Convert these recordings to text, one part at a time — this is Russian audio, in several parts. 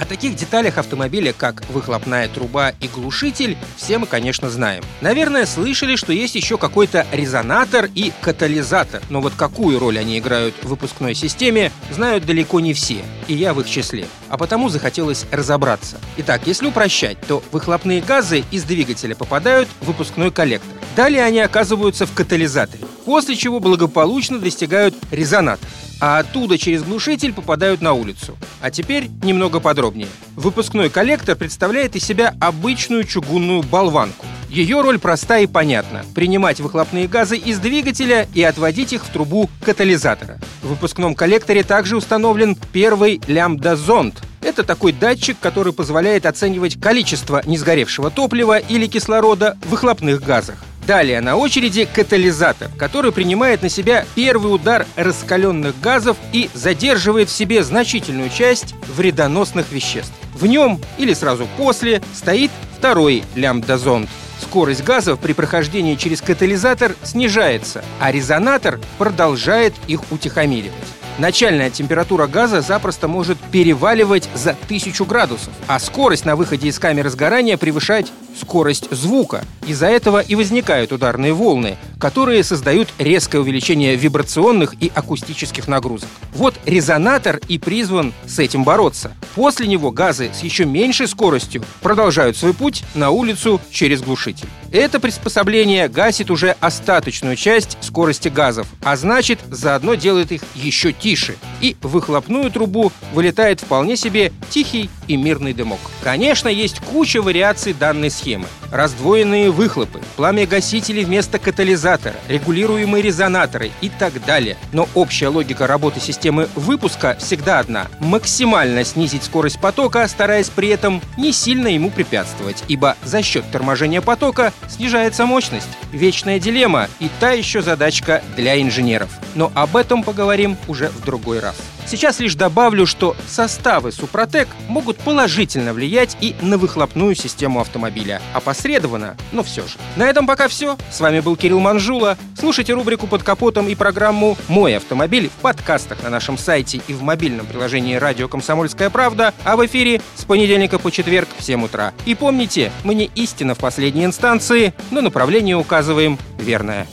О таких деталях автомобиля, как выхлопная труба и глушитель, все мы, конечно, знаем. Наверное, слышали, что есть еще какой-то резонатор и катализатор, но вот какую роль они играют в выпускной системе, знают далеко не все, и я в их числе. А потому захотелось разобраться. Итак, если упрощать, то выхлопные газы из двигателя попадают в выпускной коллектор. Далее они оказываются в катализаторе, после чего благополучно достигают резонатора а оттуда через глушитель попадают на улицу. А теперь немного подробнее. Выпускной коллектор представляет из себя обычную чугунную болванку. Ее роль проста и понятна – принимать выхлопные газы из двигателя и отводить их в трубу катализатора. В выпускном коллекторе также установлен первый лямбда-зонд – это такой датчик, который позволяет оценивать количество несгоревшего топлива или кислорода в выхлопных газах. Далее на очереди катализатор, который принимает на себя первый удар раскаленных газов и задерживает в себе значительную часть вредоносных веществ. В нем или сразу после стоит второй лямбда-зонд. Скорость газов при прохождении через катализатор снижается, а резонатор продолжает их утихомиривать. Начальная температура газа запросто может переваливать за 1000 градусов, а скорость на выходе из камеры сгорания превышать скорость звука. Из-за этого и возникают ударные волны, которые создают резкое увеличение вибрационных и акустических нагрузок. Вот резонатор и призван с этим бороться. После него газы с еще меньшей скоростью продолжают свой путь на улицу через глушитель. Это приспособление гасит уже остаточную часть скорости газов, а значит, заодно делает их еще тише. И в выхлопную трубу вылетает вполне себе тихий и мирный дымок. Конечно, есть куча вариаций данной схемы. Раздвоенные выхлопы, пламя-гасители вместо катализатора, регулируемые резонаторы и так далее. Но общая логика работы системы выпуска всегда одна – максимально снизить скорость потока, стараясь при этом не сильно ему препятствовать, ибо за счет торможения потока снижается мощность. Вечная дилемма и та еще задачка для инженеров. Но об этом поговорим уже в другой раз. Сейчас лишь добавлю, что составы Супротек могут положительно влиять и на выхлопную систему автомобиля. Опосредованно, но все же. На этом пока все. С вами был Кирилл Манжула. Слушайте рубрику «Под капотом» и программу «Мой автомобиль» в подкастах на нашем сайте и в мобильном приложении «Радио Комсомольская правда», а в эфире с понедельника по четверг в 7 утра. И помните, мы не истина в последней инстанции, но направление указываем верное.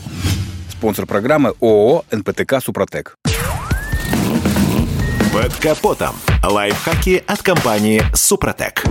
Спонсор программы ООО «НПТК Супротек». Под капотом. Лайфхаки от компании «Супротек».